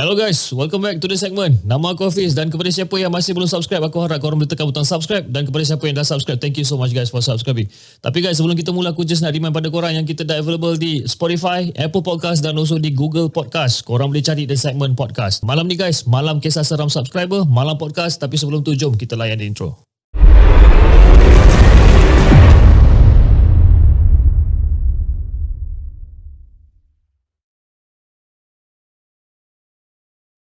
Hello guys, welcome back to the segment. Nama aku Hafiz dan kepada siapa yang masih belum subscribe, aku harap korang boleh tekan butang subscribe dan kepada siapa yang dah subscribe, thank you so much guys for subscribing. Tapi guys, sebelum kita mula, aku just nak remind pada korang yang kita dah available di Spotify, Apple Podcast dan also di Google Podcast. Korang boleh cari the segment podcast. Malam ni guys, malam kisah seram subscriber, malam podcast. Tapi sebelum tu, jom kita layan intro.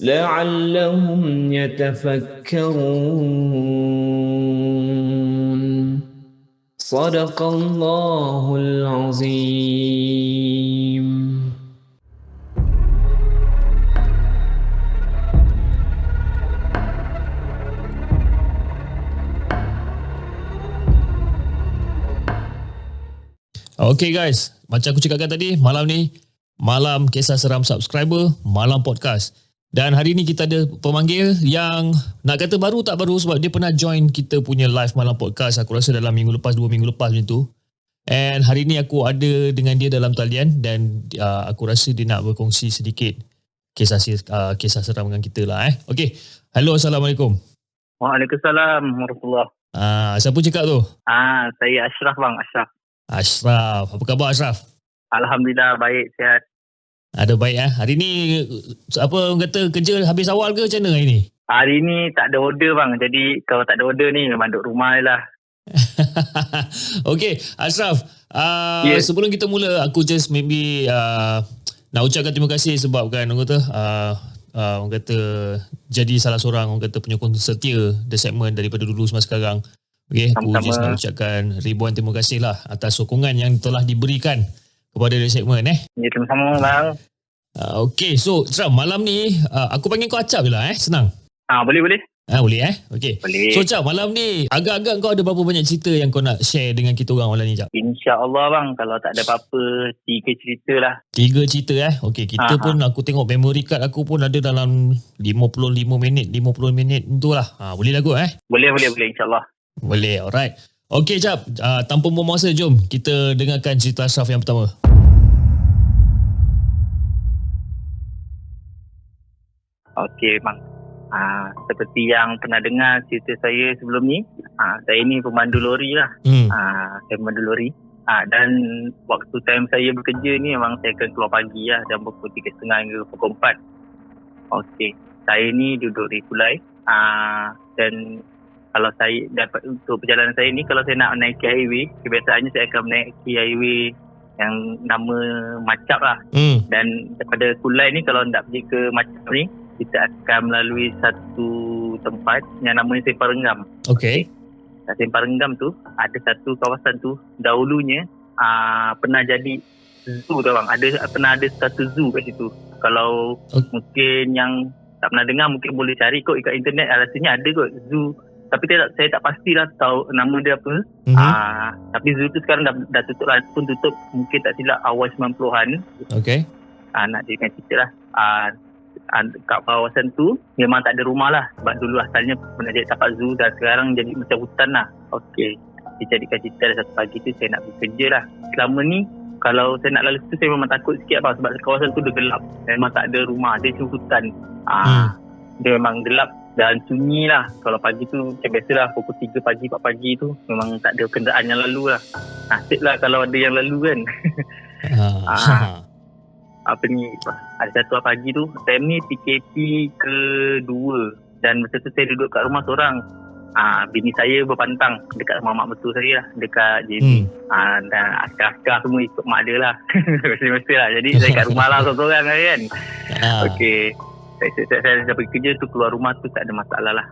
لعلهم يتفكرون صدق الله العظيم Okay guys, macam aku cakapkan tadi, malam ni malam kisah seram subscriber, malam podcast. Dan hari ni kita ada pemanggil yang nak kata baru tak baru sebab dia pernah join kita punya live malam podcast aku rasa dalam minggu lepas, dua minggu lepas macam tu. And hari ni aku ada dengan dia dalam talian dan uh, aku rasa dia nak berkongsi sedikit kisah uh, kisah seram dengan kita lah eh. Okay, hello Assalamualaikum. Waalaikumsalam warahmatullahi Ah, siapa cakap tu? Ah, saya Ashraf bang, Ashraf. Ashraf. Apa khabar Ashraf? Alhamdulillah baik, sihat. Ada baik eh. Hari ni apa orang kata kerja habis awal ke macam mana hari ni? Hari ni tak ada order bang. Jadi kalau tak ada order ni memang duduk rumah je lah. okay, Ashraf. Uh, yeah. Sebelum kita mula, aku just maybe uh, nak ucapkan terima kasih sebab kan orang kata uh, uh, orang kata jadi salah seorang orang kata penyokong setia the segment daripada dulu sampai sekarang. Okay, aku just nak ucapkan ribuan terima kasih lah atas sokongan yang telah diberikan kepada The Segment eh. Ya, sama-sama bang. Uh, okay, so Tram, malam ni uh, aku panggil kau Acap je lah eh, senang. Ah, boleh, boleh. Ah, boleh eh? Okay. Boleh. So Cap, malam ni agak-agak kau ada berapa banyak cerita yang kau nak share dengan kita orang malam ni Cap? InsyaAllah bang, kalau tak ada apa-apa, tiga cerita lah. Tiga cerita eh? Okay, kita Aha. pun aku tengok memory card aku pun ada dalam 55 minit, 50 minit tu lah. Ha, boleh lah kot eh? Boleh, boleh, boleh insyaAllah. Boleh, alright. Okey, Cap. Uh, tanpa buang masa, jom kita dengarkan cerita Ashraf yang pertama. Okey, bang. Uh, seperti yang pernah dengar cerita saya sebelum ni, uh, saya ni pemandu lori lah. Hmm. Uh, saya pemandu lori. Uh, dan waktu time saya bekerja ni memang saya akan keluar pagi lah. Jam pukul 3.30 hingga pukul 4. Okey. Saya ni duduk di Kulai. Uh, dan kalau saya dapat untuk perjalanan saya ni kalau saya nak naik highway kebiasaannya saya akan menaiki highway yang nama Macap lah hmm. dan daripada Kulai ni kalau nak pergi ke Macap ni kita akan melalui satu tempat yang namanya Sempar Renggam okay. okay. Sempar Renggam tu ada satu kawasan tu dahulunya aa, pernah jadi zoo tu bang ada pernah ada satu zoo kat situ kalau okay. mungkin yang tak pernah dengar mungkin boleh cari kot kat internet rasanya ada kot zoo tapi saya, saya tak pastilah tahu nama dia apa. Mm-hmm. Uh, tapi zoo tu sekarang dah, dah tutup lah. Pun tutup mungkin tak silap awal 90-an. Okay. Uh, nak jadikan cerita lah. Uh, uh, kat kawasan tu memang tak ada rumah lah. Sebab dulu asalnya pernah jadi tapak zoo dan sekarang jadi macam hutan lah. Okay. Dia jadikan cerita lah satu pagi tu saya nak bekerja lah. Selama ni kalau saya nak lalu situ saya memang takut sikit apa sebab kawasan tu dia gelap. Memang tak ada rumah. Dia cuma hutan. Uh, hmm. Dia memang gelap dan sunyi lah. Kalau pagi tu macam biasa lah pukul 3 pagi 4 pagi tu memang tak ada kenderaan yang lalu lah. Nasib lah kalau ada yang lalu kan. Ha. ha. apa ni? Ada satu pagi tu time ni PKP kedua. Dan masa tu saya duduk kat rumah seorang. Ah, bini saya berpantang dekat rumah mak betul saya lah dekat JB hmm. ah, dan askar-askar semua ikut mak dia lah. Mesti-mesti lah. Jadi saya kat rumah lah seorang-seorang kan. Ah. Okay saya, saya, saya, saya dah pergi kerja tu keluar rumah tu tak ada masalah lah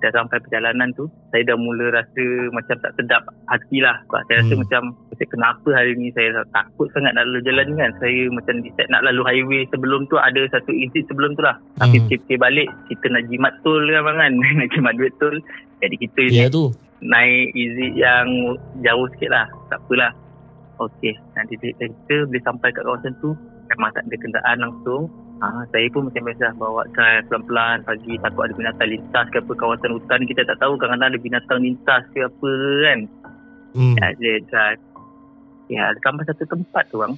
dah sampai perjalanan tu saya dah mula rasa macam tak sedap hati lah sebab saya rasa hmm. macam Saya kenapa hari ni saya takut sangat nak lalu jalan kan. Saya macam decide nak lalu highway sebelum tu ada satu exit sebelum tu lah. Tapi Hmm. fikir balik kita nak jimat tol kan bang kan. nak jimat duit tol. Jadi kita Ya tu. naik exit yang jauh sikit lah. Tak apalah. Okey. Nanti kita boleh sampai kat kawasan tu. Memang tak ada kenderaan langsung. Ha, saya pun macam biasa bawa drive pelan-pelan pagi takut ada binatang lintas ke apa kawasan hutan kita tak tahu kadang-kadang ada binatang lintas ke apa kan. Hmm. Ya, dia drive. Ya, sampai satu tempat tu bang.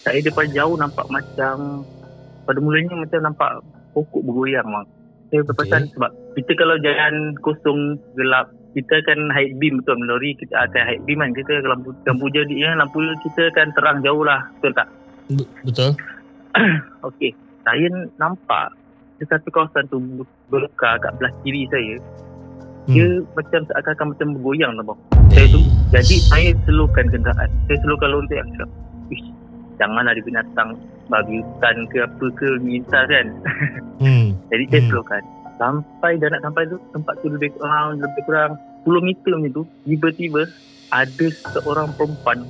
Saya daripada jauh nampak macam pada mulanya macam nampak pokok bergoyang bang. Saya berperasan Okey. sebab kita kalau jalan kosong gelap kita akan high beam betul lori kita akan high beam kan kita lampu lampu jadi ya, lampu kita akan terang jauh lah betul tak Be- Betul. Okey, saya nampak di satu kawasan tu berlekar kat belah kiri saya. Hmm. Dia macam seakan-akan macam bergoyang tau bang. Saya tu, jadi saya slowkan kenderaan. Saya slowkan lontek. Saya cakap, Ish, janganlah ada binatang babi hutan ke apa ke minta kan. Hmm. Jadi saya Hmm. slowkan. Sampai dah nak sampai tu, tempat tu lebih kurang, lebih kurang 10 meter macam tu. Tiba-tiba ada seorang perempuan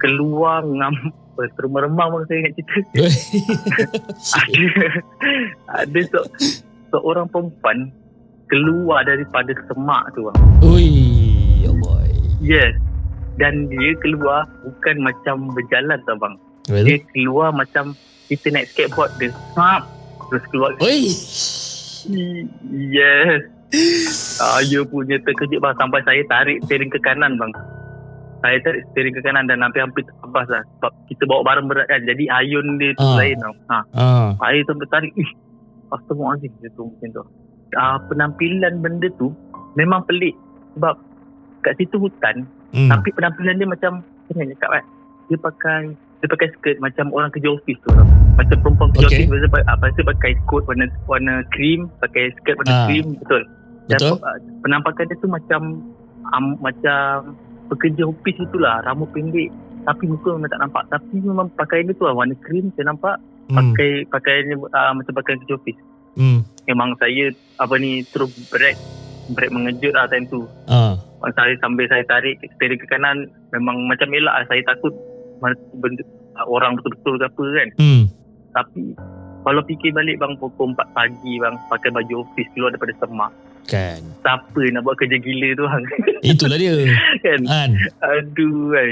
keluar ngam Remang-remang bang saya ingat cerita ada ada se, seorang perempuan keluar daripada semak tu bang. Ui, ya Allah. Yes. Dan dia keluar bukan macam berjalan tau bang. Betul? Dia keluar macam kita naik skateboard dia snap terus keluar. Ui. Yes. Saya punya terkejut bang sampai saya tarik steering ke kanan bang. Saya tarik steering ke kanan dan hampir-hampir terbabas lah. Sebab kita bawa barang berat kan. Jadi ayun dia tu Ah. lain tau. Ha. Ah. Saya sampai tarik Ih Astagfirullahaladzim Dia tu macam tu uh, Penampilan benda tu Memang pelik Sebab Kat situ hutan Hmm. Tapi penampilan dia macam Macam mana cakap kan Dia pakai Dia pakai skirt Macam orang kerja office tu tau. Macam perempuan kerja Okay. office Biasa pakai, apa, biasa pakai coat warna, warna cream Pakai skirt warna cream Betul Dan Betul? uh, Penampakan dia tu macam um, Macam Pekerja office itulah Rambut pendek Tapi muka memang tak nampak Tapi memang pakaian dia tu lah Warna cream saya nampak Hmm. pakai pakaiannya uh, macam pakaian kerja office. Hmm. Memang saya apa ni terus break break mengejut lah time tu. Ah. Saya sambil saya tarik steering ke kanan memang macam elak lah. Saya takut benda, orang betul-betul ke apa kan. Hmm. Tapi kalau fikir balik bang pukul 4 pagi bang pakai baju office keluar daripada semak. Kan. Siapa nak buat kerja gila tu bang Itulah dia. kan. Kan. Aduh kan.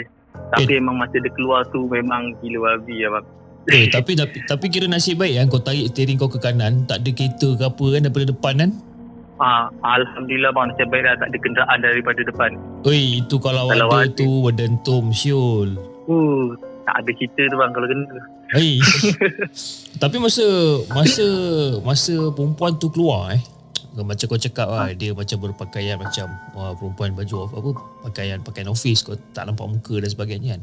Tapi memang masa dia keluar tu memang gila babi lah bang. Eh, tapi, tapi tapi kira nasib baik kan kau tarik steering kau ke kanan, tak ada kereta ke apa kan daripada depan kan. Ah, Alhamdulillah bang nasib baik dah tak ada kenderaan daripada depan. Oi, itu kalau, Kalau ada ada. tu berdentum siul. Uh, tak ada cerita tu bang kalau kena. Hei. Tapi masa masa masa perempuan tu keluar eh macam kau cakap lah, dia macam berpakaian macam wah, perempuan baju apa pakaian pakaian office kau tak nampak muka dan sebagainya kan.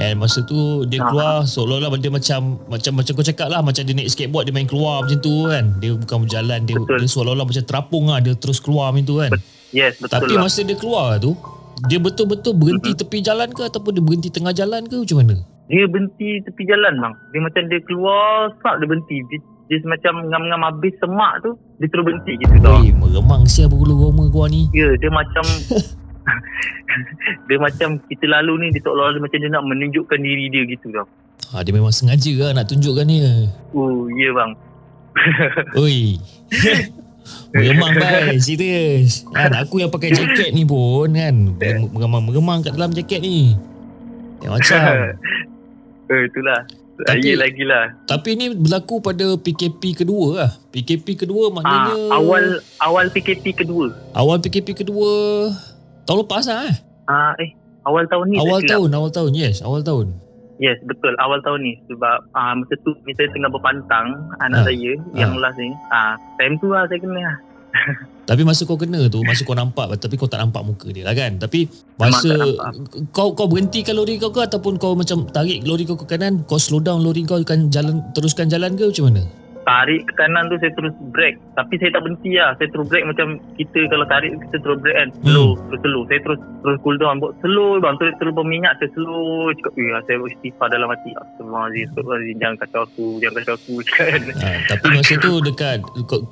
And masa tu dia Ah. keluar seolah-olah dia macam macam macam kau cakap lah macam dia naik skateboard dia main keluar macam tu kan. Dia bukan berjalan dia, Betul. dia seolah-olah macam terapung lah dia terus keluar macam tu kan. Yes, betul Tapi lah. masa dia keluar tu dia betul-betul berhenti tepi jalan ke ataupun dia berhenti tengah jalan ke macam mana? Dia berhenti tepi jalan bang. Dia macam dia keluar, start dia berhenti. Dia, dia semacam ngam-ngam habis semak tu, dia terus berhenti gitu tau. Oi, meremang siapa bulu roma gua ni. Ya, dia macam dia macam kita lalu ni dia tak lalu macam dia nak menunjukkan diri dia gitu tau. Ha, dia memang sengaja lah nak tunjukkan dia. Oh, ya bang. Oi. Meremang bai, serius. Kan aku yang pakai jaket ni pun kan. Meremang-meremang kat dalam jaket ni. Ya macam. Eh, itulah. Tapi- Tapi, lagi lah. Tapi ni berlaku pada PKP kedua lah. PKP kedua maknanya Ah, awal awal PKP kedua. awal PKP kedua tahun lepas lah eh. Ah, eh, awal tahun ni. Awal tahun, awal tahun. Yes, awal tahun. Yes, betul. Awal tahun ni. Sebab ah, masa tu saya tengah berpantang anak Ah. saya yang last ni. Ah, time tu lah saya kena lah. Tapi masa kau kena tu, masa kau nampak tapi kau tak nampak muka dia lah kan. Tapi masa kau kau berhentikan lori kau ke ataupun kau macam tarik lori kau ke kanan, kau slow down lori kau kan jalan teruskan jalan ke macam mana? Tarik ke kanan tu saya terus break. Tapi saya tak berhenti lah. Saya terus break macam kita kalau tarik kita terus break kan. Slow, terus slow. Saya terus terus cool down. Buat slow bang. Terus, terus berminyak. Saya slow. Cakap, eh saya istighfar dalam hati. Astagfirullahaladzim. Astagfirullahaladzim. Jangan kacau aku. Jangan kacau aku. Kan. Ha, tapi masa tu dekat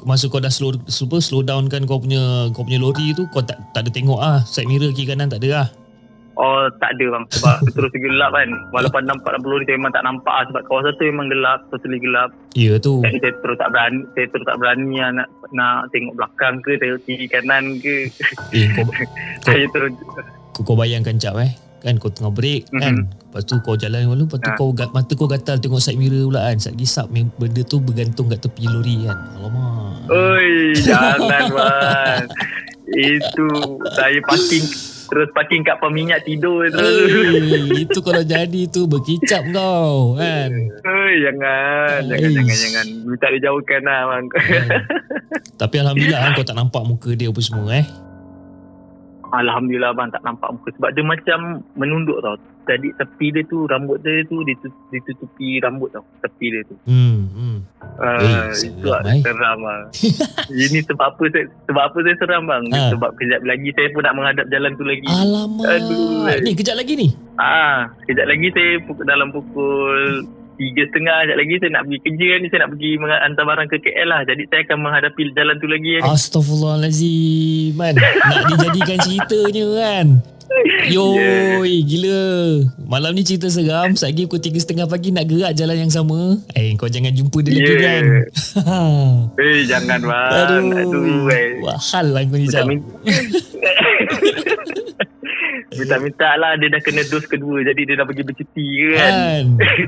masa kau dah slow super slow down kan kau punya kau punya lori tu kau tak tak ada tengok ah side mirror kiri kanan tak ada ah. Oh tak ada bang sebab terus gelap kan. Walaupun nampak dalam pelori saya memang tak nampak lah, sebab kawasan tu memang gelap, totally gelap. Ya tu. Jadi saya terus tak berani, saya terus tak berani lah nak nak tengok belakang ke, tengok kiri kanan ke. Eh kau, saya terus kau, kau bayangkan cap eh. Kan kau tengah break Mhm. kan. Lepas tu kau jalan malu, lepas tu Ha. kau mata kau gatal tengok side mirror pula kan. Sat gisap benda tu bergantung kat tepi lori kan. Alamak. Oi, jangan bang. Itu saya parking terus parking kat peminyak tidur terus. Eh, itu kalau jadi tu berkicap kau kan. Oi, jangan, jangan, Eish. jangan, jangan. Minta dijauhkan lah bang. Kan? Tapi Alhamdulillah kau tak nampak muka dia apa semua eh. Alhamdulillah bang tak nampak muka sebab dia macam menunduk tau. Jadi tepi dia tu rambut dia tu ditu- ditutupi rambut tau tepi dia tu. Hmm, hmm. Uh, Eh, itu seram, lah, seram bang. Ini sebab apa saya sebab apa saya seram bang? Ha. Sebab kejap lagi saya pun nak menghadap jalan tu lagi. Alamak. Aduh, eh. Ni kejap lagi ni. Ah, kejap lagi saya pukul, dalam pukul tiga setengah kejap lagi saya nak pergi kerja ni saya nak pergi hantar barang ke KL lah jadi saya akan menghadapi jalan tu lagi ni. Astaghfirullahalazim man. Nak dijadikan ceritanya kan. Yoi, gila. Malam ni cerita seram. Saat lagi pukul 3.30 pagi nak gerak jalan yang sama. Eh, kau jangan jumpa dia lagi Yeah. kan. Eh jangan bang. Aduh. Aduh. Wah, hal lah kau ni. Minta-minta lah dia dah kena dos kedua jadi dia dah pergi bercuti kan.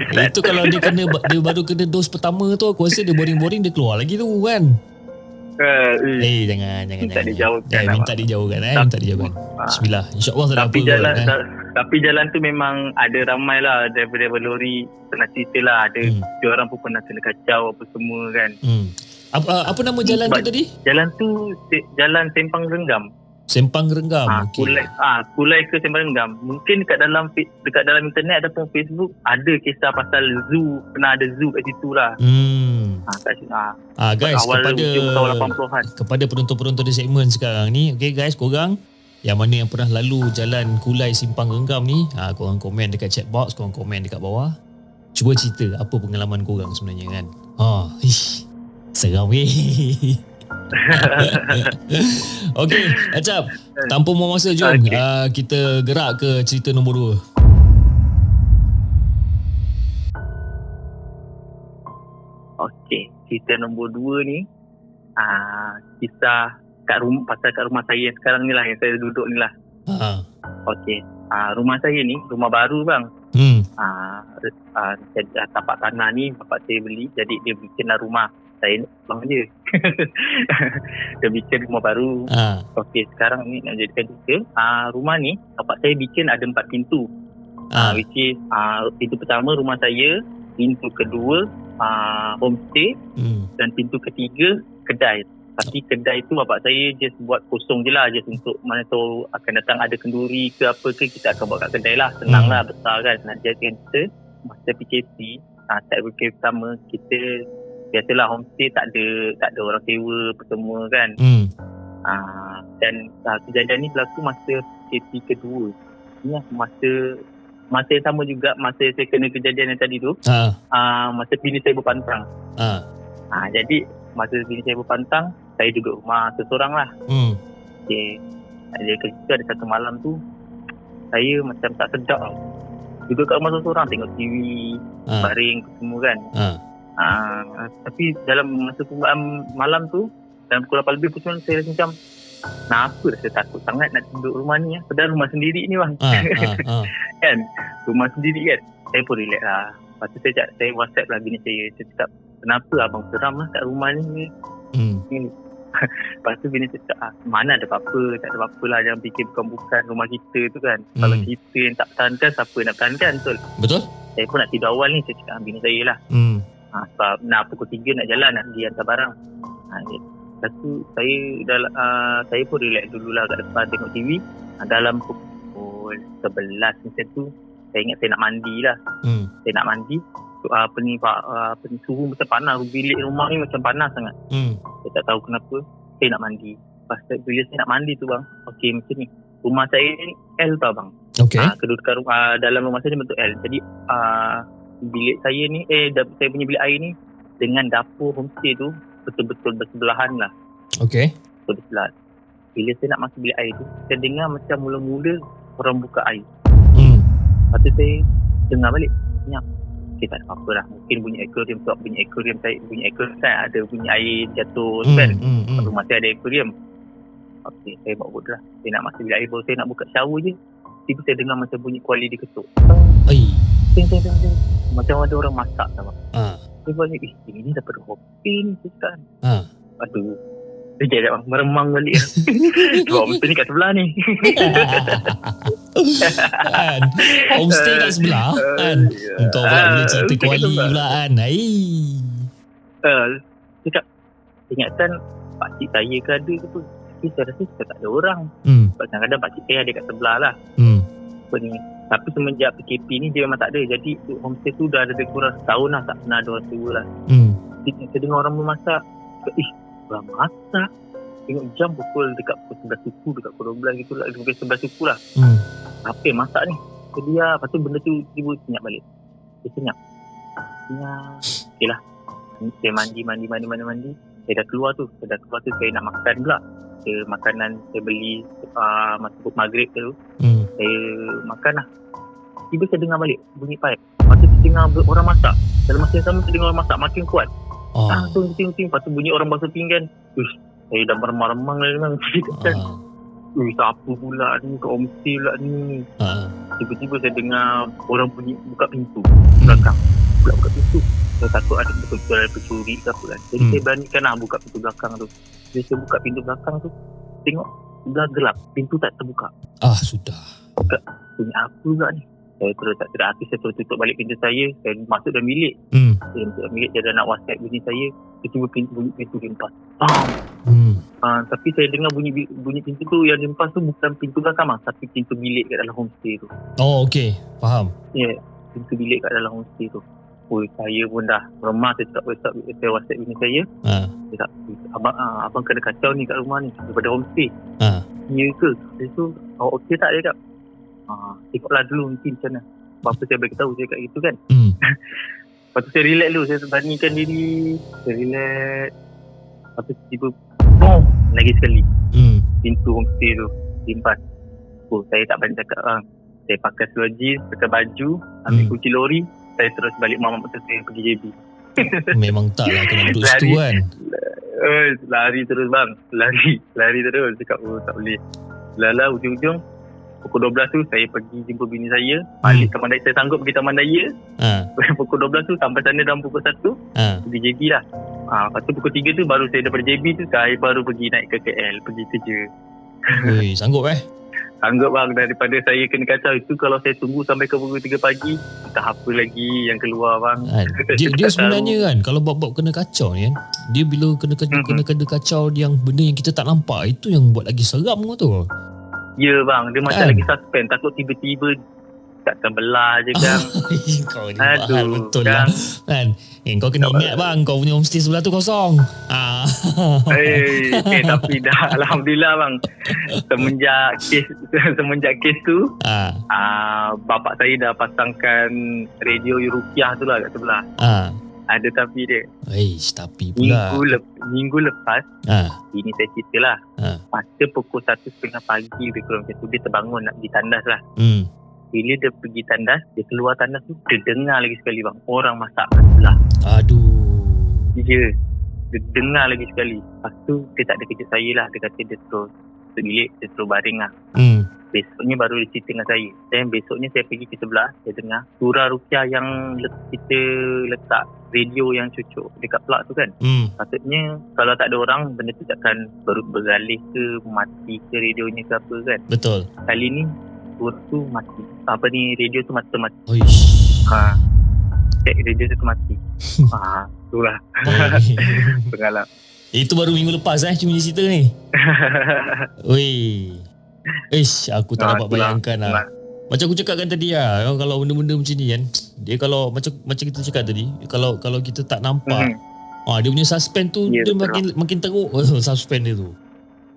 Kan. Itu kalau dia kena dia baru kena dos pertama tu aku rasa dia boring-boring dia keluar lagi tu kan. Uh, eh. Eh jangan jangan Minta jangan. dijauhkan Eh, lah, minta Mak. dijauhkan eh, minta dijauhkan. Ah. Bismillah. InsyaAllah tak ada Tapi apa jalan kot, eh. ta- tapi jalan tu memang ada ramai lah daripada lori pernah cerita lah ada Hmm. dia orang pun pernah kena kacau apa semua kan. Hmm. Apa, apa nama jalan tu tadi? Jalan tu jalan Sempang Renggam. Sempang Renggam. Ah, Okey. Kulai ah Kulai ke Sempang Renggam. Mungkin dekat dalam dekat dalam internet ataupun Facebook ada kisah pasal zoo, pernah ada zoo kat situ lah. Hmm. Ah kat situ. Ah, Ah guys, awal kepada tahun 80-an. kepada penonton-penonton di segmen sekarang ni, okey guys, korang yang mana yang pernah lalu jalan Kulai Simpang Renggam ni, ah korang komen dekat chat box, korang komen dekat bawah. Cuba cerita apa pengalaman korang sebenarnya kan. Ha, ish. Seram weh. Okey, Acap. Tanpa buang masa jom Okey. uh, kita gerak ke cerita nombor 2. Okey, cerita nombor dua ni ah kisah kat rumah pasal kat rumah saya sekarang ni lah yang saya duduk ni lah. Ha. Okey. Ah rumah saya ni rumah baru bang. Hmm. Ah, ah jadi, ah, tapak tanah ni bapak saya beli jadi dia bikinlah rumah. Saya ni bang je. dia bikin rumah baru. Ha. Okey, sekarang ni nak jadikan cerita. Ah rumah ni bapak saya bikin ada empat pintu. Ha. Ah which is ah pintu pertama rumah saya, pintu kedua ah homestay Hmm. dan pintu ketiga kedai. Tapi kedai tu bapak saya just buat kosong je lah just untuk mana tahu akan datang ada kenduri ke apa ke kita akan buat kat kedai lah. Senang Hmm. lah besar kan. Nak jadikan kita masa PKP ah, tak PKP pertama kita biasalah homestay tak ada tak ada orang sewa apa semua kan. Hmm. Ah, dan ah, kejadian ni berlaku masa PKP kedua. Ni masa masa yang sama juga masa saya kena kejadian yang tadi tu Ha. ah, masa bini saya berpantang. Ha. Ha, jadi masa bini saya berpantang, saya duduk rumah seseorang lah. Hmm. Okay. Dia ke situ ada satu malam tu, saya macam tak sedap. Duduk kat rumah seseorang tengok TV, Ha. baring semua kan. Ha. Ha, tapi dalam masa permulaan malam tu, dalam pukul 8 lebih pukul saya rasa macam Kenapa dah saya takut sangat nak duduk rumah ni ya? Padahal rumah sendiri ni bang Ha. Ha. Ha. kan Rumah sendiri kan Saya pun relax lah Lepas tu saya, cak, saya whatsapp lah bini saya Saya cakap Kenapa abang seram lah kat rumah ni Hmm. Lepas tu bini saya cakap ah, Mana ada apa-apa Tak ada apa-apa lah Jangan fikir bukan-bukan rumah kita tu kan Hmm. Kalau kita yang tak pertahankan Siapa nak pertahankan betul Betul? Saya pun nak tidur awal ni Saya cakap bini saya lah Hmm. Ha, Sebab nak pukul 3 nak jalan Nak pergi hantar barang. Ha, ya. Lepas tu saya dah, uh, Saya pun relax dululah Kat depan tengok TV ha, Dalam pukul 11 macam tu Saya ingat saya nak mandi lah Hmm. Saya nak mandi. Tu, uh, apa ni pak uh, apa ni suhu macam panas. Bilik rumah ni macam panas sangat. Hmm. saya tak tahu kenapa saya nak mandi. Lepas tu saya nak mandi tu bang okey macam ni. Rumah saya ni L tau bang. Okay. Ah, kedudukan rumah, uh, dalam rumah saya ni bentuk L. Jadi uh, bilik saya ni eh saya punya bilik air ni dengan dapur homestay tu betul-betul bersebelahan lah Okay. betul bersebelahan bila saya nak masuk bilik air tu saya dengar macam mula-mula orang buka air. Hmm. Lepas tu saya dengar balik. Senyap. Okay, tak ada apa-apa lah. Mungkin bunyi aquarium sebab bunyi aquarium saya, bunyi aquarium kan ada bunyi air jatuh tu Hmm. kan. Hmm. hmm. Rumah saya ada aquarium. Okey, saya bawa bodoh lah. Saya nak masuk bilik air baru saya nak buka shower je. Tiba saya dengar macam bunyi kuali dia ketuk. Ting, ting, ting, ting. Macam ada orang masak sama. Ah. Saya balik, eh ini daripada kopi ni cakap. Ah. Aduh. Dia jadi meremang balik. Sebab betul ni kat sebelah ni. kan homestay kat sebelah kan kau pula Ah, boleh cerita kat kuali pula kan ai Uh, cakap, ingatan pakcik saya ke ada ke apa. Tapi saya rasa saya tak ada orang. hmm Sebab kadang-kadang pakcik saya ada kat sebelah lah. hmm Apa ni. Tapi semenjak PKP ni dia memang tak ada. Jadi homestay tu dah ada lebih kurang setahun lah tak pernah ada orang sewa lah. hmm Kita, kita dengar orang memasak. Ih, orang masak. Tengok jam pukul dekat pukul 11 suku, dekat pukul 12 gitu lah. Dekat 11 suku lah. hmm Apa yang masak ni? So dia, lepas tu benda tu tiba senyap balik. Dia senyap. Senyap. Okay lah. Saya mandi, mandi, mandi, mandi, mandi. Saya dah keluar tu. Saya dah keluar tu, saya nak makan pula. Saya makanan, saya beli uh, masa pukul maghrib tu. hmm Saya makan lah. Tiba saya dengar balik bunyi pipe. Lepas saya dengar orang masak. Dalam masa yang sama saya dengar orang masak makin kuat. oh Ah, tu ting ting. Lepas tu bunyi orang basuh pinggan. Uish, saya dah meremang-remang lah memang. Kan? ah Uish, apa pula ni? Kat homestay pula ni. ah Tiba-tiba saya dengar orang bunyi buka pintu belakang. Pula buka pintu. Saya takut ada betul-betul ada pencuri ke apa kan. Jadi Hmm. saya beranikan lah buka pintu belakang tu. Jadi saya buka pintu belakang tu. Tengok dah gelap. Pintu tak terbuka. ah sudah Bunyi apa pula ni? Saya terus tak tidak hati. Saya terus tutup balik pintu saya. Saya masuk dalam bilik. hmm Saya masuk dalam bilik. Dia dah nak whatsapp bunyi saya. Tiba-tiba pintu, bunyi pintu. Bam! hmm Ah, tapi saya dengar bunyi bunyi pintu tu yang limpas tu bukan pintu belakang lah. Tapi pintu bilik kat dalam homestay tu. oh okey faham Ya, yeah, pintu bilik kat dalam homestay tu. Oi, saya pun dah remah saya cakap WhatsApp, saya WhatsApp bini saya. ah Dia cakap, abang, ah, abang kena kacau ni kat rumah ni daripada homestay. ah Ya ke? Dia tu, oh, okey tak dia cakap? Ah, tengoklah dulu nanti macam mana. Apa saya beritahu saya kat gitu kan. hmm Lepas tu saya relax dulu, saya bandingkan diri. Saya relax. Lepas tu tiba, boom, lagi sekali. hmm Pintu homestay tu, limpas. Oh, saya tak banyak cakap lah. Saya pakai seluar jeans, pakai baju, ambil Hmm. kunci lori. Saya terus balik mamak motor saya pergi JB. memang tak lah kena duduk Lari. situ kan Eh, lari terus bang. Lari. Lari terus. Cakap, oh tak boleh. Lala ujung-ujung. Pukul 12 tu saya pergi jumpa bini saya. Balik Taman Daya. Saya sanggup pergi Taman Daya. ah pukul 12 tu sampai sana dalam pukul 1. ah Pergi JB lah. Ha, lepas tu pukul 3 tu baru saya daripada JB tu saya baru pergi naik ke KL. Pergi kerja. Oi, sanggup eh Sanggup bang daripada saya kena kacau itu kalau saya tunggu sampai ke pukul 3 pagi. Entah apa lagi yang keluar bang. kan dia, dia sebenarnya kan kalau bab-bab kena kacau ni kan dia bila kena kena, kena kena kacau yang benda yang kita tak nampak itu yang buat lagi seram tu Ya bang. Dia macam Kan? lagi suspend. Takut tiba-tiba kat terbelah je kan. kau ni mahal Aduh. betul lah kan eh, kau kena Tak ingat bang kau punya homestay sebelah tu kosong ah Eh, eh tapi dah alhamdulillah bang. Semenjak kes semenjak kes tu, ah ah bapak saya dah pasangkan radio Rupiah tu lah kat sebelah. ah Ada tapi dia. Eish, tapi pula Minggu, lep, minggu lepas, ah ini saya cerita lah. Ah. Masa pukul 1.30 pagi lebih kurang macam tu, dia terbangun nak pergi tandas lah. hmm Bila dia pergi tandas, dia keluar tandas tu, dia dengar lagi sekali bang. Orang masak kat sebelah. aduh Ya. Dia dengar lagi sekali. Lepas tu, dia tak ada kejut saya lah. Dia kata dia terus masuk bilik, dia terus baring lah. hmm Besoknya baru dia cerita dengan saya. Dan besoknya saya pergi ke sebelah, saya dengar surah rupiah yang le- kita letak radio yang cucuk dekat plug tu kan. hmm Patutnya kalau tak ada orang, benda tu takkan ber- beralih ke mati ke radionya ke apa kan. betul Kali ni, surah tu mati. Apa ni, radio tu mati mati. Oish. Ha. Cek radio tu mati. ha, itulah pengalaman. Itu baru minggu lepas eh cuma cerita ni. Weh. Ish, aku tak Ah, dapat bayangkan lah. Itulah. Macam aku cakap kan tadi lah, kalau benda-benda macam ni kan, dia kalau macam macam kita cakap tadi, kalau kalau kita tak nampak, Mhm. ah dia punya suspend tu Ya, dia betul makin makin teruk suspend dia tu.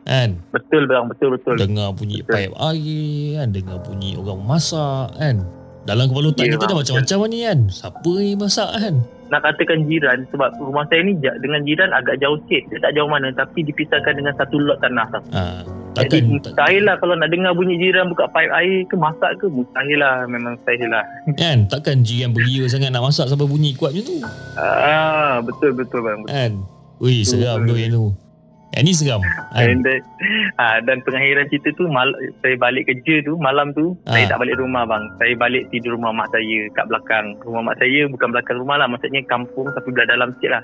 Kan? Betul bang, betul betul. Dengar bunyi Betul. pipe air kan, dengar bunyi orang masak kan. Dalam kepala otak Ya, kita dah macam-macam ni kan. Siapa ni masak kan? Nak katakan jiran sebab rumah saya ni dengan jiran agak jauh sikit. Dia tak jauh mana tapi dipisahkan dengan satu lot tanah tau. Ah, takkan Mustahil lah kalau nak dengar bunyi jiran buka paip air ke masak ke mustahil lah memang mustahil lah. kan takkan jiran beria sangat nak masak sampai bunyi kuat macam tu Ah betul betul bang. Betul. kan Wih seram tu yang tu yang ni seram kan And then, ah, dan pengakhiran cerita tu mal, saya balik kerja tu malam tu Ah. saya tak balik rumah bang. Saya balik tidur rumah mak saya kat belakang. Rumah mak saya bukan belakang rumah lah maksudnya kampung tapi belah dalam sikit lah.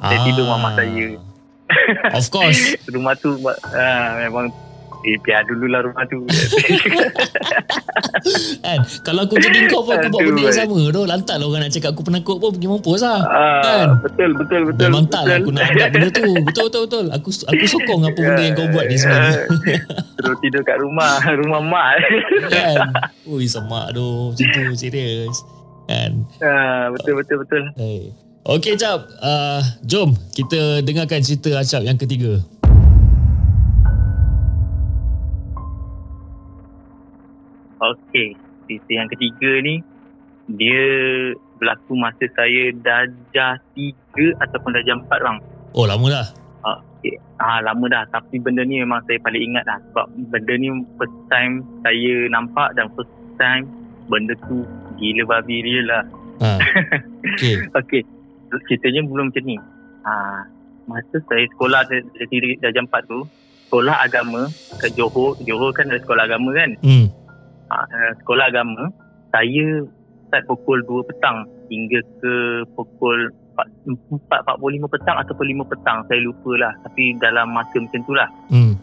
saya tidur dengan mak saya. Ah. of course Rumah tu ah, memang eh biar dululah rumah tu. kan? Kalau aku jadi kau pun aku buat benda yang sama. Tu lantak lah orang nak cakap aku penakut pun pergi mampus lah. Ah, Kan? betul betul betul. Memang tak lah aku nak adapt benda tu. Betul betul betul. Aku aku sokong apa benda yang kau buat ni sebenarnya. Terus tidur kat rumah Rumah mak. Kan? Ui semak tu. Macam tu serius. Kan? Ah, Betul betul betul. Hey. Okay Cap uh, Jom Kita dengarkan cerita Acap yang ketiga Okey Cerita yang ketiga ni Dia Berlaku masa saya Darjah 3 Ataupun darjah 4 bang Oh lama dah Okay. Ah lama dah tapi benda ni memang saya paling ingat dah sebab benda ni first time saya nampak dan first time benda tu gila babi real lah. ha. Okay Okey. Ceritanya belum macam ni. Ah masa saya sekolah diri darjah 4 tu sekolah agama kat Johor. Johor kan ada sekolah agama kan. hmm. Ah, sekolah agama saya start pukul 2 petang hingga ke pukul 4, 4.45 petang ataupun 5 petang saya lupa lah tapi dalam masa macam tu lah Hmm.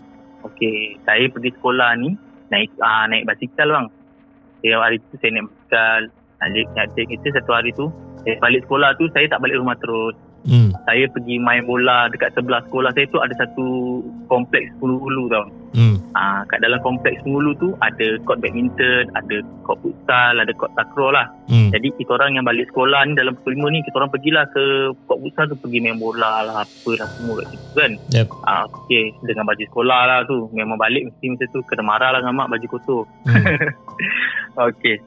Okey, saya pergi sekolah ni naik uh, naik basikal bang. Saya hari tu saya naik basikal, naik naik kereta satu hari tu. Saya balik sekolah tu saya tak balik rumah terus. Hmm. Saya pergi main bola dekat sebelah sekolah saya tu ada satu kompleks hulu-hulu tau. Hmm. Ah, kat dalam kompleks hulu tu ada court badminton, ada court futsal, ada court takraw lah. Hmm. Jadi kita orang yang balik sekolah ni dalam pukul 5 ni kita orang pergilah ke court futsal tu pergi main bola lah apa lah semua kat situ kan. Yep. Ah, okay, dengan baju sekolah lah tu. Memang balik mesti macam tu kena marah lah dengan mak baju kotor. Hmm. Okey.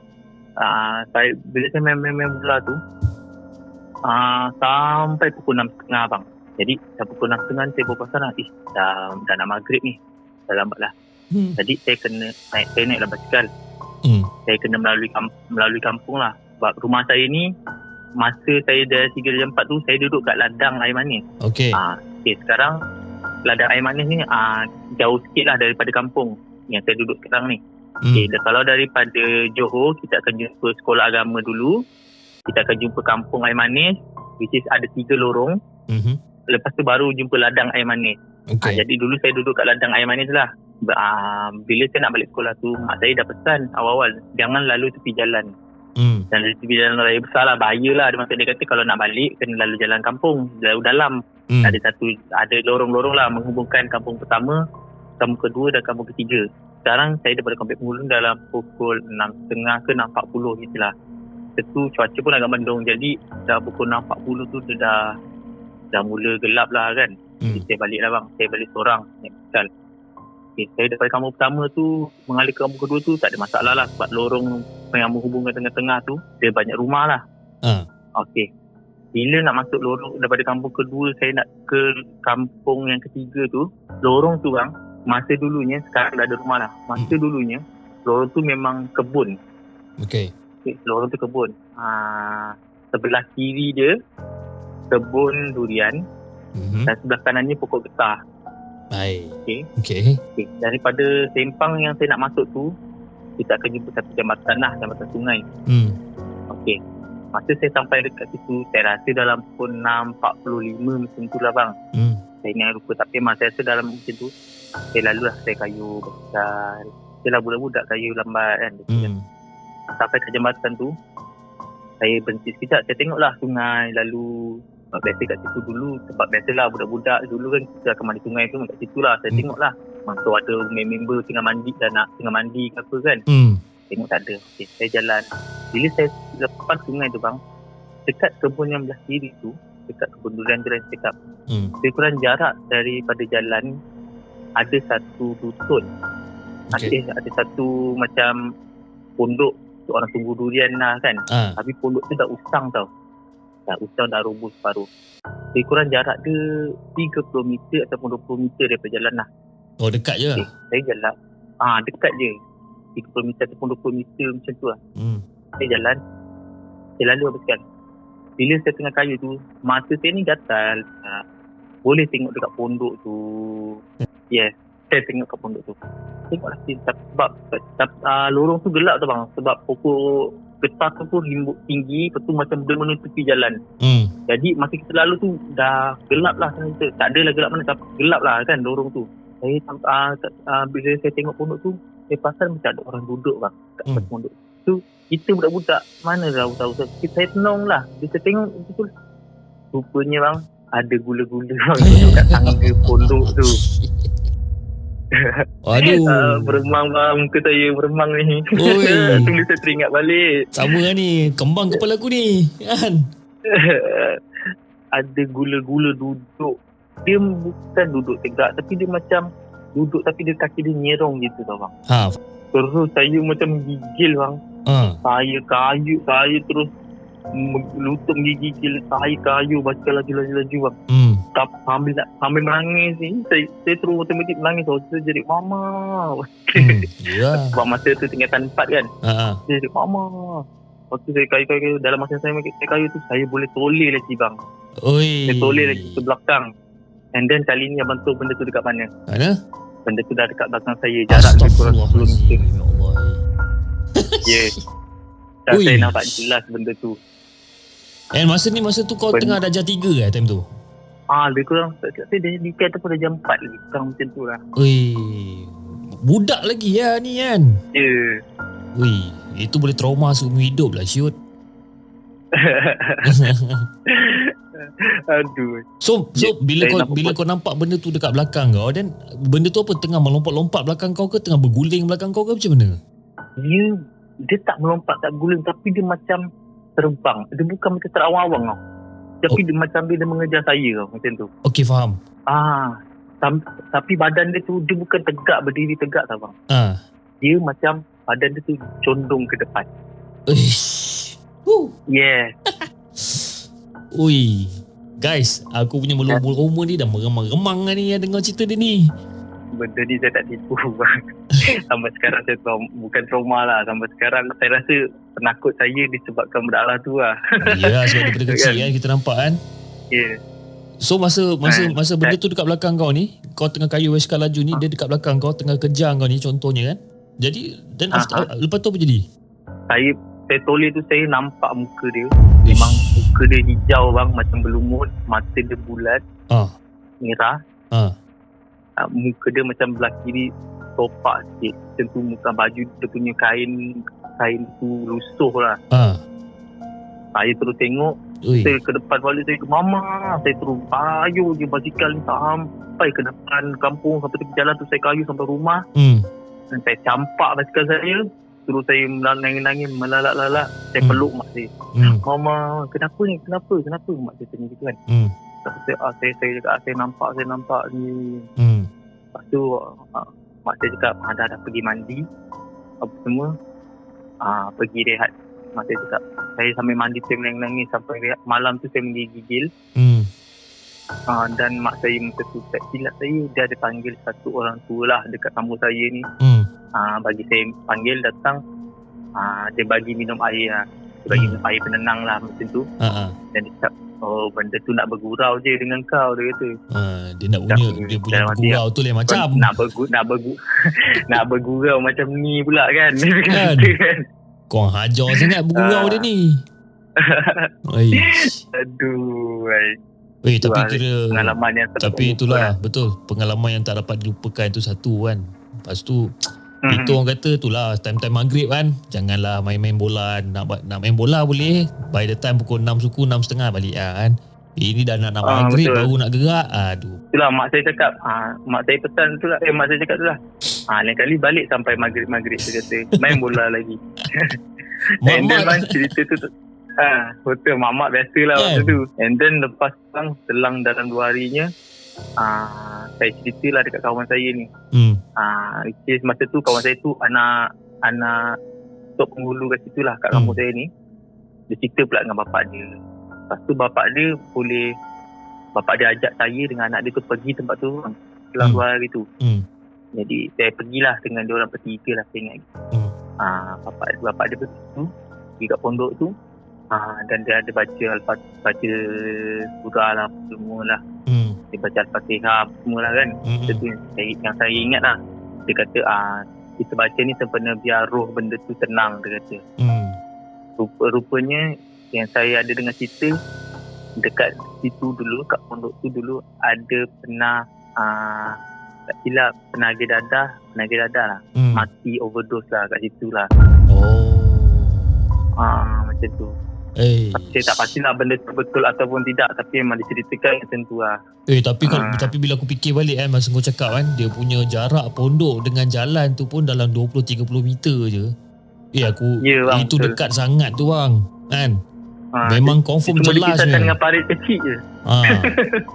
Ah, saya bila saya main-main bola tu ah, sampai pukul 6.30 bang. Jadi dah pukul 6.30 saya berpasal lah. Ih, dah, dah nak maghrib ni. Dah lambat lah. Hmm. Jadi saya kena naik saya naik lah basikal. Hmm. Saya kena melalui melalui kampung lah. Sebab rumah saya ni masa saya dah 3 jam 4 tu saya duduk kat ladang air manis. Okay. Ah, okay, sekarang ladang air manis ni ah, jauh sikit lah daripada kampung yang saya duduk sekarang ni. Hmm. Okay, kalau daripada Johor, kita akan jumpa sekolah agama dulu. Kita akan jumpa kampung air manis, which is ada tiga lorong. Mhm. Lepas tu baru jumpa ladang air manis. Ah, Okay. jadi dulu saya duduk kat ladang air manis lah. Ah, bila saya nak balik sekolah tu, mak saya dah pesan awal-awal, jangan lalu tepi jalan. Hmm. Dan tepi jalan raya besar lah, bahaya lah. Dia, maksud dia kata kalau nak balik, kena lalu jalan kampung, lalu dalam. Hmm. Ada satu ada lorong-lorong lah menghubungkan kampung pertama, kampung kedua dan kampung ketiga. Sekarang saya daripada komplek penghulu dalam pukul 6.30 ke 6.40 gitu lah. Tentu cuaca pun agak mendung jadi dah pukul 6.40 tu dia dah dah mula gelap lah kan. Hmm. Jadi saya balik lah bang. Saya balik seorang naik basikal. Okay, saya daripada kampung pertama tu mengalir ke kampung kedua tu tak ada masalah lah sebab lorong yang menghubungkan tengah-tengah tu dia banyak rumah lah. Ah. Okey. Bila nak masuk lorong daripada kampung kedua saya nak ke kampung yang ketiga tu, lorong tu bang, masa dulunya sekarang dah ada rumah lah. Masa Hmm. dulunya lorong tu memang kebun. Okay. Lorong tu kebun. Ha, sebelah kiri dia kebun durian Mhm. dan sebelah kanannya pokok getah. Baik. Okay. Okay. Okay. Daripada sempang yang saya nak masuk tu, kita akan jumpa satu jambatan lah, jambatan sungai. Hmm. Okey. Masa saya sampai dekat situ, saya rasa dalam pukul 6.45 macam tu lah bang. Hmm. Saya ingat lupa tapi memang saya rasa dalam macam tu, saya lalu lah saya kayu basikal. Saya lah budak-budak kayu lambat kan. Hmm. Sampai ke jambatan tu, saya berhenti sekejap. Saya tengok lah sungai lalu. Sebab biasa kat situ dulu, sebab biasalah budak-budak dulu kan kita akan mandi sungai tu kat situ lah. Saya Hmm. tengok lah. Masa ada member tengah mandi dan nak tengah mandi ke apa kan. Hmm. Tengok tak ada. Okay, saya jalan. Bila saya lepas sungai tu bang, dekat kebun yang belah kiri tu, dekat kebun durian tu yang cakap, Hmm. lebih kurang jarak daripada jalan ada satu dusun. Okay. Ada, ada satu macam pondok untuk orang tunggu durian lah kan. Ah. Tapi pondok tu dah usang tau. Dah usang dah roboh separuh. Lebih kurang jarak dia 30 meter ataupun 20 meter daripada jalan lah. Oh dekat je. Okay, saya gelap. Ah dekat je. 30 meter ataupun 20 meter macam tu lah. Hmm. Saya jalan. Saya lalu habis kan. Bila saya tengah kayu tu, mata saya ni gatal. Ah, boleh tengok dekat pondok tu. Yes. Saya tengok kat pondok tu. Tengoklah sebab, sebab uh, lorong tu gelap tu bang. Sebab pokok getah tu pun rimbuk tinggi. Lepas tu macam dia menutupi jalan. Hmm. Jadi masa kita lalu tu dah gelap lah sana kita. Tak adalah gelap mana tapi gelap lah kan lorong tu. Saya uh, uh, bila saya tengok pondok tu, saya pasal macam ada orang duduk bang kat Hmm. pondok. Tu kita budak-budak mana tahu tahu saya, saya tenang lah. Bila saya tengok betul rupanya bang ada gula-gula bang duduk kat tangga pondok tu. Aduh. Uh, beremang bang muka saya beremang ni. Oi. Tulis saya teringat balik. Sama lah ni. Kembang kepala aku ni. Kan? ada gula-gula duduk. Dia bukan duduk tegak tapi dia macam duduk tapi dia kaki dia nyerong gitu tau bang. Ha. Terus saya macam gigil bang. Ha. Saya kayu, saya terus m- lutut gigil, saya kayu baca laju-laju bang. Hmm. Tak sambil nak sambil menangis ni, saya, saya terus otomatik menangis. So, saya jadi mama. Hmm. Ya. Sebab masa tu tingkatan 4 kan. Ha. Saya jadi mama. Waktu saya kayu-kayu dalam masa saya saya kayu tu saya boleh toleh lagi bang. Oi. Saya toleh lagi ke belakang. And then kali ni abang tahu benda tu dekat mana? Mana? Benda tu dah dekat belakang saya. Jarak dia kurang 10 meter. Ya Allah. Ya. Dan Ui. saya nampak jelas benda tu. And masa ni masa tu kau Ben- tengah darjah 3 ke time tu? Ah, lebih kurang. Saya dia dekat tu pada jam 4 lagi. Kurang macam tu lah. Oi. Budak lagi ya ni kan. Ya. Ui, itu boleh trauma seumur hidup lah shoot. Aduh. so so Ya, bila saya kau nampak bila kau nampak benda tu dekat belakang kau dan benda tu apa tengah melompat-lompat belakang kau ke tengah berguling belakang kau ke macam mana? Dia dia tak melompat tak guling tapi dia macam terbang. Dia bukan macam terawang-awang tau. Tapi Oh. dia macam dia mengejar saya tau macam tu. Okey faham. Ah, tam, tapi badan dia tu dia bukan tegak berdiri tegak tau bang. Ah. Dia macam badan dia tu condong ke depan. Uish. Huh. Yeah. Ui. Guys, aku punya melompat-lompat ni dah meremang-remang ni yang dengar cerita dia ni. Benda ni saya tak tipu bang. Sampai sekarang saya trauma, bukan trauma lah. Sampai sekarang saya rasa penakut saya disebabkan budak Allah tu lah. Ya, sebab daripada kecil Kan? kita nampak kan. Yeah. So masa masa Ah, masa benda tu dekat belakang kau ni, kau tengah kayu Weska laju ni, dia dekat belakang kau tengah kejar kau ni contohnya kan. Jadi Ah, after, lepas tu apa jadi? Saya saya toleh tu saya nampak muka dia. Memang muka dia hijau bang macam berlumut. Mata dia bulat. Ah. Merah. Ah. Uh, muka dia macam belah kiri topak sikit. Macam tu muka baju dia punya kain kain tu lusuh lah. Ah. Saya terus tengok Ui. saya ke depan balik saya ke mama saya terus kayu je basikal ni sampai ke depan kampung sampai tepi jalan tu saya kayu sampai rumah Hmm. dan saya campak basikal saya terus saya nangis-nangis melalak-lalak saya Hmm. peluk mak saya Hmm. mama kenapa ni kenapa kenapa mak saya tanya gitu kan Hmm. Tu saya, ah, saya, saya cakap ah, saya nampak saya nampak ni Hmm. lepas tu ah, mak saya cakap ah, dah dah pergi mandi apa semua ah, pergi rehat mak saya cakap saya sambil mandi saya menangis sampai rehat malam tu saya menggigil Hmm. Uh, dan mak saya masa tu tak silap saya dia ada panggil satu orang tua lah dekat kampung saya ni Hmm. uh, bagi saya panggil datang uh, dia bagi minum air lah dia bagi Hmm. minum air penenang lah macam tu ah. dan dia cakap oh benda tu nak bergurau je dengan kau dia kata Ah, dia nak punya dia punya dalam hati gurau tu lain macam. nak bergu nak bergu nak bergurau macam ni pula kan dia Kan? kan Kau hajar sangat bergurau dia ni. Aduh ai. Eh tapi kira pengalaman yang tapi itulah lah. betul pengalaman yang tak dapat dilupakan itu satu kan. Lepas tu Mhm. Itu orang kata tu lah time-time maghrib kan janganlah main-main bola nak nak main bola boleh by the time pukul 6 suku 6 setengah balik lah kan. Ini dah nak nak Ah, maghrib betul. baru nak gerak. Aduh. Itulah mak saya cakap, ah, mak saya pesan tu lah, eh mak saya cakap tu lah. Ah, lain kali balik sampai maghrib-maghrib dia kata, main bola lagi. And then man, cerita tu, tu ah, betul, mak-mak biasa lah Kan? waktu tu. And then lepas selang, selang dalam dua harinya, ah, saya cerita lah dekat kawan saya ni. hmm. Ah, which is masa tu kawan saya tu anak anak top penghulu kat situ lah kat kampung Hmm. saya ni. Dia cerita pula dengan bapak dia. Lepas tu bapak dia boleh bapak dia ajak saya dengan anak dia tu pergi tempat tu selang Hmm. dua hari tu. Hmm. Jadi saya pergilah dengan dia orang bertiga lah saya ingat. Hmm. Ah, bapak bapak dia tu pergi kat pondok tu. Ah, dan dia ada baca baca surah lah semua lah. Dia baca al-fatihah semua lah kan. Hmm. Itu yang saya, yang saya ingat lah. Dia kata ah, kita baca ni sebenarnya biar roh benda tu tenang dia kata. Hmm. Rupa-rupanya yang saya ada dengan cerita dekat situ dulu kat pondok tu dulu ada pernah uh, tak silap penaga dadah penaga dadah lah Hmm. mati overdose lah kat situ lah Oh. uh, macam tu Eh. saya tak pastilah benda tu betul ataupun tidak tapi memang diceritakan macam tu lah Eh tapi kan Ah. tapi bila aku fikir balik kan masa kau cakap kan dia punya jarak pondok dengan jalan tu pun dalam 20 30 meter je. Eh aku Ya, bang, itu betul. dekat sangat tu bang. Kan? uh, Memang confirm cuma jelas ni. dengan parit kecil je Ha.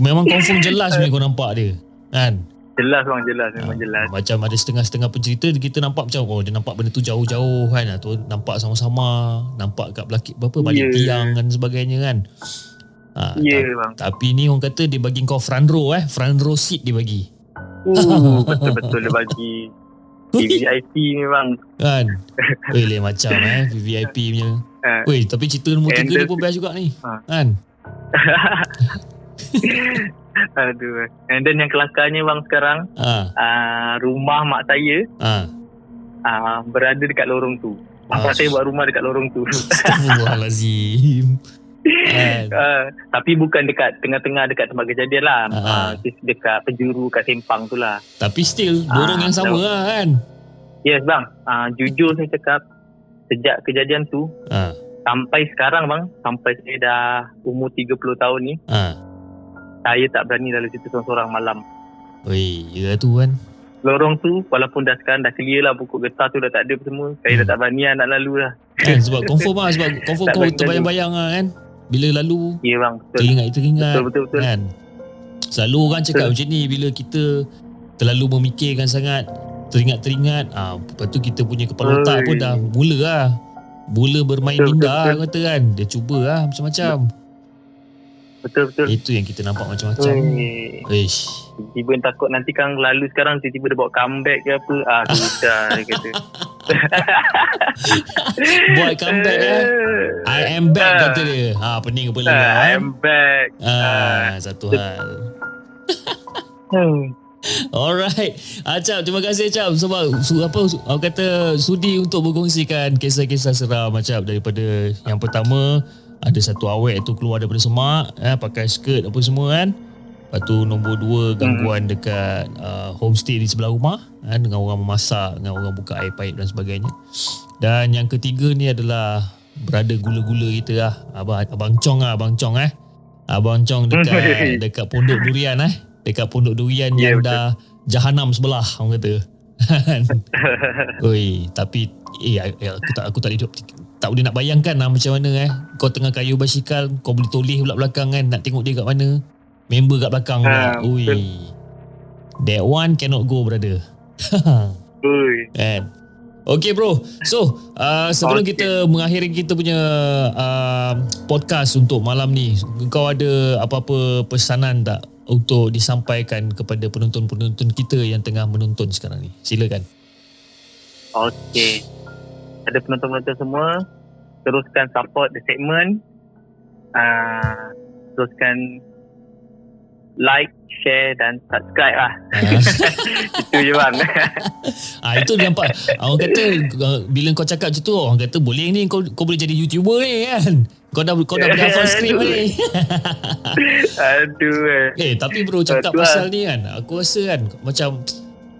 Memang confirm jelas ni kau nampak dia. Kan? Jelas bang jelas memang Ah, jelas Macam ada setengah-setengah pencerita kita nampak macam oh dia nampak benda tu jauh-jauh kan atau nampak sama-sama, nampak kat belakang apa balik Ya. tiang dan sebagainya kan. Ha, ya ta- bang tapi ni orang kata dia bagi kau front row eh, front row seat dia bagi. uh, betul-betul dia bagi VIP ni bang Kan? Weh lain macam eh VVIP punya. Ah. Weh tapi cerita nombor And tiga the- pun best juga ni. Ah. Kan? Aduh. And then yang kelakarnya bang sekarang, Ha. uh, rumah mak saya Ha. uh, berada dekat lorong tu. Mak Ah. saya buat rumah dekat lorong tu. Astagfirullahalazim. Kan? uh, tapi bukan dekat tengah-tengah dekat tempat kejadian lah. Ah. Uh, dekat penjuru kat Sempang tu lah. Tapi still lorong Ah, yang sama tahu. lah kan? Yes bang, uh, jujur saya cakap sejak kejadian tu Ha. sampai sekarang bang, sampai saya dah umur 30 tahun ni, Ha. Saya tak berani lalu situ seorang-seorang malam. Weh, ya tu kan. Lorong tu walaupun dah sekarang dah clear lah pokok getah tu dah tak ada semua. Saya Hmm. dah tak berani lah nak lalu lah. Kan sebab confirm lah sebab confirm kau terbayang-bayang lah kan. Bila lalu Ya bang, betul. teringat-teringat Betul betul betul. kan. Selalu orang cakap Betul. macam ni bila kita terlalu memikirkan sangat teringat-teringat ah lepas tu kita punya kepala otak Oi. pun dah mula lah mula bermain minda lah kata kan dia cuba lah macam-macam Betul betul. itu yang kita nampak macam-macam. Ish. Tiba-tiba takut nanti kan lalu sekarang tiba-tiba dia bawa comeback ke apa. Ah sudah dia kata. buat comeback eh I am back Ah. kata dia ha pening kepala Ah, kan I'm back. ah satu hal Hmm. Alright. Acap, terima kasih Acap sebab su, apa aku kata sudi untuk berkongsikan kisah-kisah seram Acap daripada yang pertama ada satu awek tu keluar daripada semak eh, pakai skirt apa semua kan. Lepas tu nombor dua gangguan dekat uh, homestay di sebelah rumah kan, dengan orang memasak, dengan orang buka air paip dan sebagainya. Dan yang ketiga ni adalah berada gula-gula kita lah. Abang, Abang Chong lah, Abang Chong eh. Abang Chong dekat dekat pondok durian eh. Dekat pondok durian Ya, yang betul. dah jahanam sebelah orang kata. Oi, tapi eh ya, aku tak aku tak hidup tak boleh nak bayangkan lah macam mana eh. Kau tengah kayu basikal, kau boleh toleh pula belakang kan nak tengok dia kat mana. Member kat belakang pula. Ha, Ui. betul. That one cannot go brother. Ui. Kan? Okay bro. So, uh, sebelum Okay. kita mengakhiri kita punya uh, podcast untuk malam ni, kau ada apa-apa pesanan tak untuk disampaikan kepada penonton-penonton kita yang tengah menonton sekarang ni? Silakan. Okay. Ada penonton-penonton semua, teruskan support the segment. Uh, teruskan like, share dan subscribe lah. Itu je bang. Ah itu dia nampak. Orang kata uh, bila kau cakap macam tu orang kata boleh ni kau kau boleh jadi YouTuber ni kan. Kau dah kau dah boleh hafal skrip ni. Aduh. eh. eh tapi bro cakap pasal ni kan aku rasa kan macam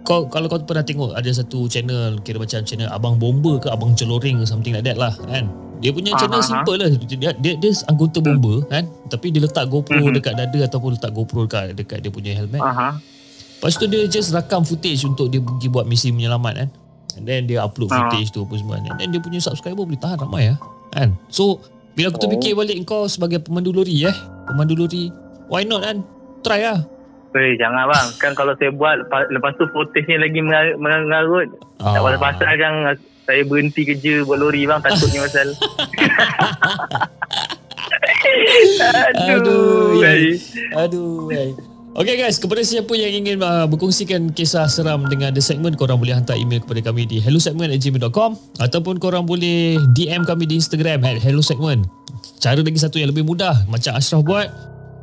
kau kalau kau pernah tengok ada satu channel kira macam channel abang bomba ke abang celoring something like that lah kan. Dia punya channel Aha. simple lah. Dia, dia, dia anggota bomba kan. Tapi dia letak GoPro Mhm. dekat dada ataupun letak GoPro dekat, dekat dia punya helmet. Aha. Lepas tu dia just rakam footage untuk dia pergi buat misi menyelamat kan. And then dia upload Ah. footage tu apa semua. And then dia punya subscriber boleh tahan ramai lah. Kan? So, bila aku terfikir Oh. balik kau sebagai pemandu lori eh. Pemandu lori. Why not kan? Try lah. Weh, jangan bang. Kan kalau saya buat lepas, lepas tu footage-nya lagi mengar- mengarut. Tak Ah. pasal-pasal kan saya berhenti kerja buat lori bang. Takutnya pasal. Aduh. Aduh. Aduh. Eh. Okay guys, kepada siapa yang ingin uh, berkongsikan kisah seram dengan The Segment, korang boleh hantar email kepada kami di hellosegment@gmail.com ataupun korang boleh DM kami di Instagram at hellosegment. Cara lagi satu yang lebih mudah, macam Ashraf buat,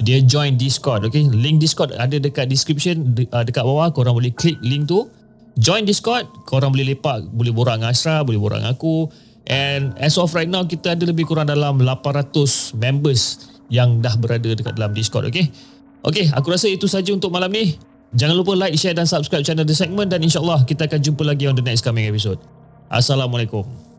dia join Discord, okay? Link Discord ada dekat description, de- uh, dekat bawah, korang boleh klik link tu. Join Discord, korang boleh lepak, boleh borak dengan Ashraf, boleh borak dengan aku. And as of right now, kita ada lebih kurang dalam 800 members yang dah berada dekat dalam Discord, okay? Okay, aku rasa itu saja untuk malam ni. Jangan lupa like, share dan subscribe channel The Segment dan insyaAllah kita akan jumpa lagi on the next coming episode. Assalamualaikum.